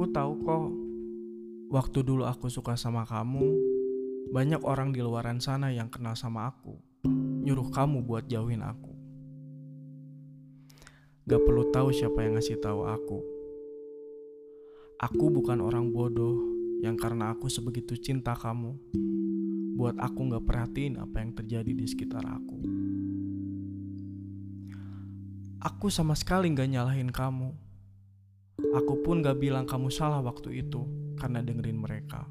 Aku tahu kok, waktu dulu aku suka sama kamu, banyak orang di luaran sana yang kenal sama aku, nyuruh kamu buat jauhin aku. Gak perlu tahu siapa yang ngasih tahu aku. Aku bukan orang bodoh yang karena aku sebegitu cinta kamu, buat aku gak perhatiin apa yang terjadi di sekitar aku. Aku sama sekali gak nyalahin kamu. Aku pun gak bilang kamu salah waktu itu karena dengerin mereka.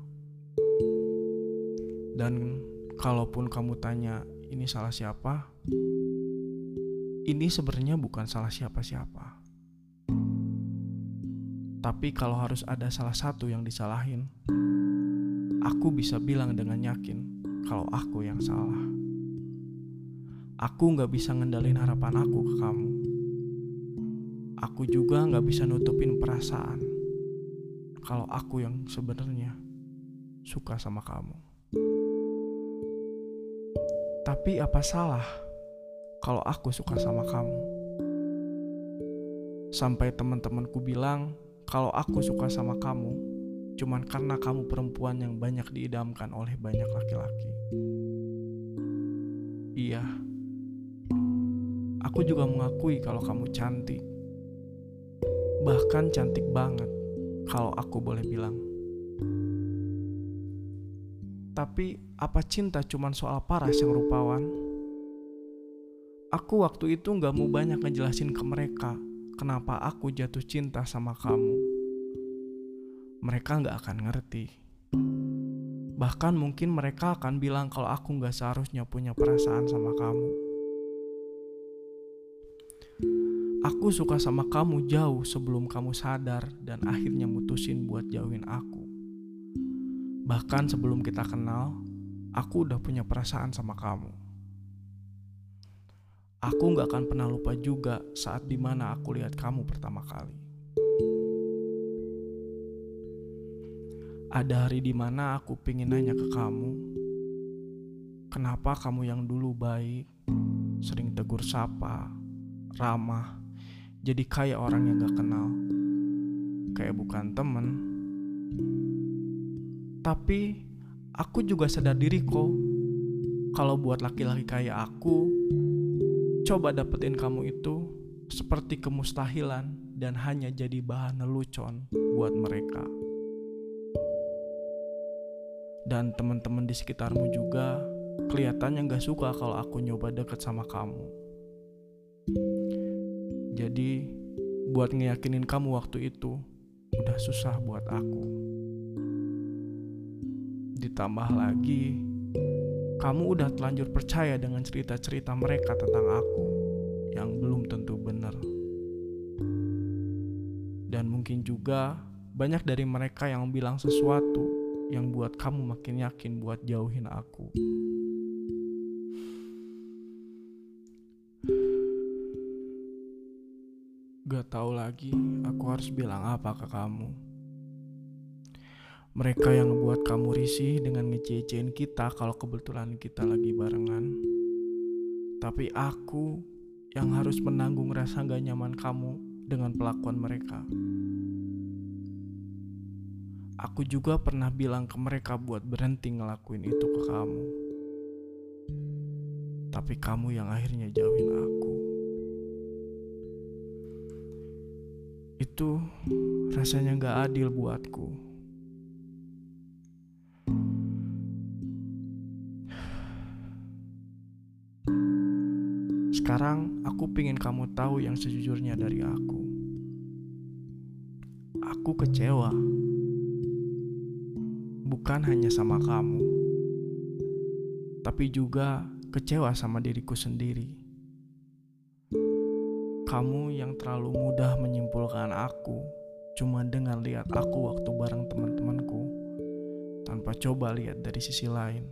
Dan kalaupun kamu tanya ini salah siapa, ini sebenarnya bukan salah siapa-siapa. Tapi kalau harus ada salah satu yang disalahin, aku bisa bilang dengan yakin kalau aku yang salah. Aku nggak bisa ngendalin harapan aku ke kamu. Aku juga nggak bisa nutupin perasaan kalau aku yang sebenarnya suka sama kamu. Tapi apa salah kalau aku suka sama kamu? Sampai teman-temanku bilang kalau aku suka sama kamu cuman karena kamu perempuan yang banyak diidamkan oleh banyak laki-laki. Iya. Aku juga mengakui kalau kamu cantik. Bahkan cantik banget kalau aku boleh bilang. Tapi apa cinta cuman soal paras yang rupawan? Aku waktu itu gak mau banyak ngejelasin ke mereka kenapa aku jatuh cinta sama kamu. Mereka gak akan ngerti. Bahkan mungkin mereka akan bilang kalau aku gak seharusnya punya perasaan sama kamu. Aku suka sama kamu jauh sebelum kamu sadar dan akhirnya mutusin buat jauhin aku. Bahkan sebelum kita kenal, aku udah punya perasaan sama kamu. Aku gak akan pernah lupa juga saat di mana aku lihat kamu pertama kali. Ada hari di mana aku pingin nanya ke kamu, kenapa kamu yang dulu baik, sering tegur sapa, ramah, jadi kayak orang yang gak kenal, kayak bukan temen. Tapi aku juga sadar diri kok, kalau buat laki-laki kayak aku, coba dapetin kamu itu seperti kemustahilan dan hanya jadi bahan lelucon buat mereka. Dan teman-teman di sekitarmu juga kelihatannya gak suka kalau aku nyoba deket sama kamu. Jadi buat ngeyakinin kamu waktu itu udah susah buat aku. Ditambah lagi, kamu udah telanjur percaya dengan cerita-cerita mereka tentang aku yang belum tentu benar. Dan mungkin juga banyak dari mereka yang bilang sesuatu yang buat kamu makin yakin buat jauhin aku. Gak tahu lagi aku harus bilang apa ke kamu. Mereka yang membuat kamu risih dengan ngececein kita kalau kebetulan kita lagi barengan. Tapi aku yang harus menanggung rasa gak nyaman kamu dengan pelakuan mereka. Aku juga pernah bilang ke mereka buat berhenti ngelakuin itu ke kamu. Tapi kamu yang akhirnya jauhin aku. Itu rasanya gak adil buatku. Sekarang aku pingin kamu tahu yang sejujurnya dari aku. Aku kecewa. Bukan hanya sama kamu. Tapi juga kecewa sama diriku sendiri. Kamu yang terlalu mudah menyimpulkan aku cuma dengan lihat aku waktu bareng teman-temanku tanpa coba lihat dari sisi lain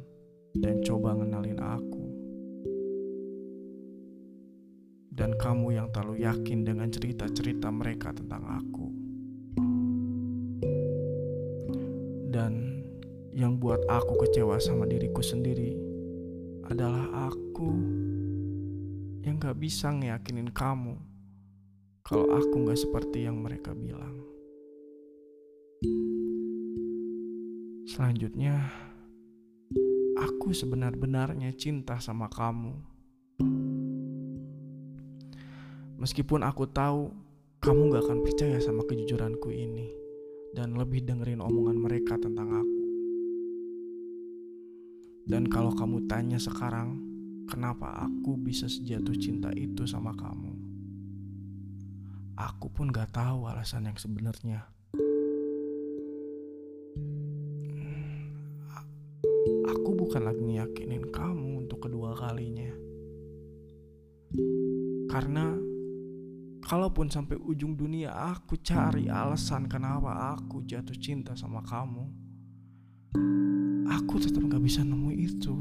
dan coba ngenalin aku. dan kamu yang terlalu yakin dengan cerita-cerita mereka tentang aku. Dan yang buat aku kecewa sama diriku sendiri adalah aku yang gak bisa ngeyakinin kamu kalau aku gak seperti yang mereka bilang. Selanjutnya, aku sebenar-benarnya cinta sama kamu. Meskipun aku tahu kamu gak akan percaya sama kejujuranku ini dan lebih dengerin omongan mereka tentang aku. Dan kalau kamu tanya sekarang, kenapa aku bisa sejatuh cinta itu sama kamu? Aku pun gak tahu alasan yang sebenarnya. Aku bukan lagi ngiyakinin kamu untuk kedua kalinya. Karena kalaupun sampai ujung dunia aku cari alasan kenapa aku jatuh cinta sama kamu, aku tetap gak bisa nemu itu.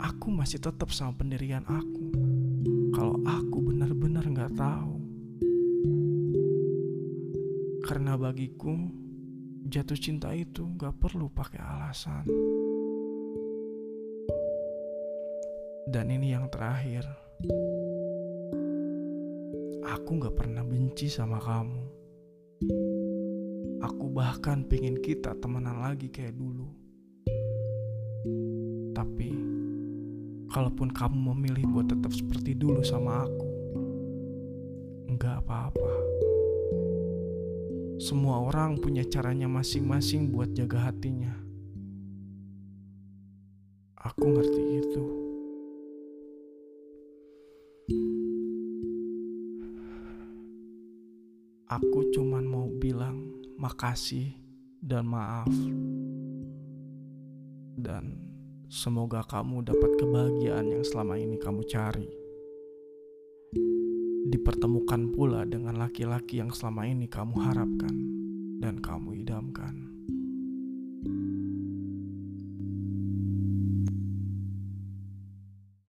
Aku masih tetap sama pendirian aku. Kalau aku gak tahu. Karena bagiku, jatuh cinta itu gak perlu pakai alasan. Dan ini yang terakhir. Aku gak pernah benci sama kamu. Aku bahkan pengen kita temenan lagi kayak dulu. Tapi, kalaupun kamu memilih buat tetap seperti dulu sama aku, nggak apa-apa. Semua orang punya caranya masing-masing buat jaga hatinya. Aku ngerti itu. Aku cuman mau bilang makasih dan maaf. Dan semoga kamu dapat kebahagiaan yang selama ini kamu cari dipertemukan pula dengan laki-laki yang selama ini kamu harapkan dan kamu idamkan.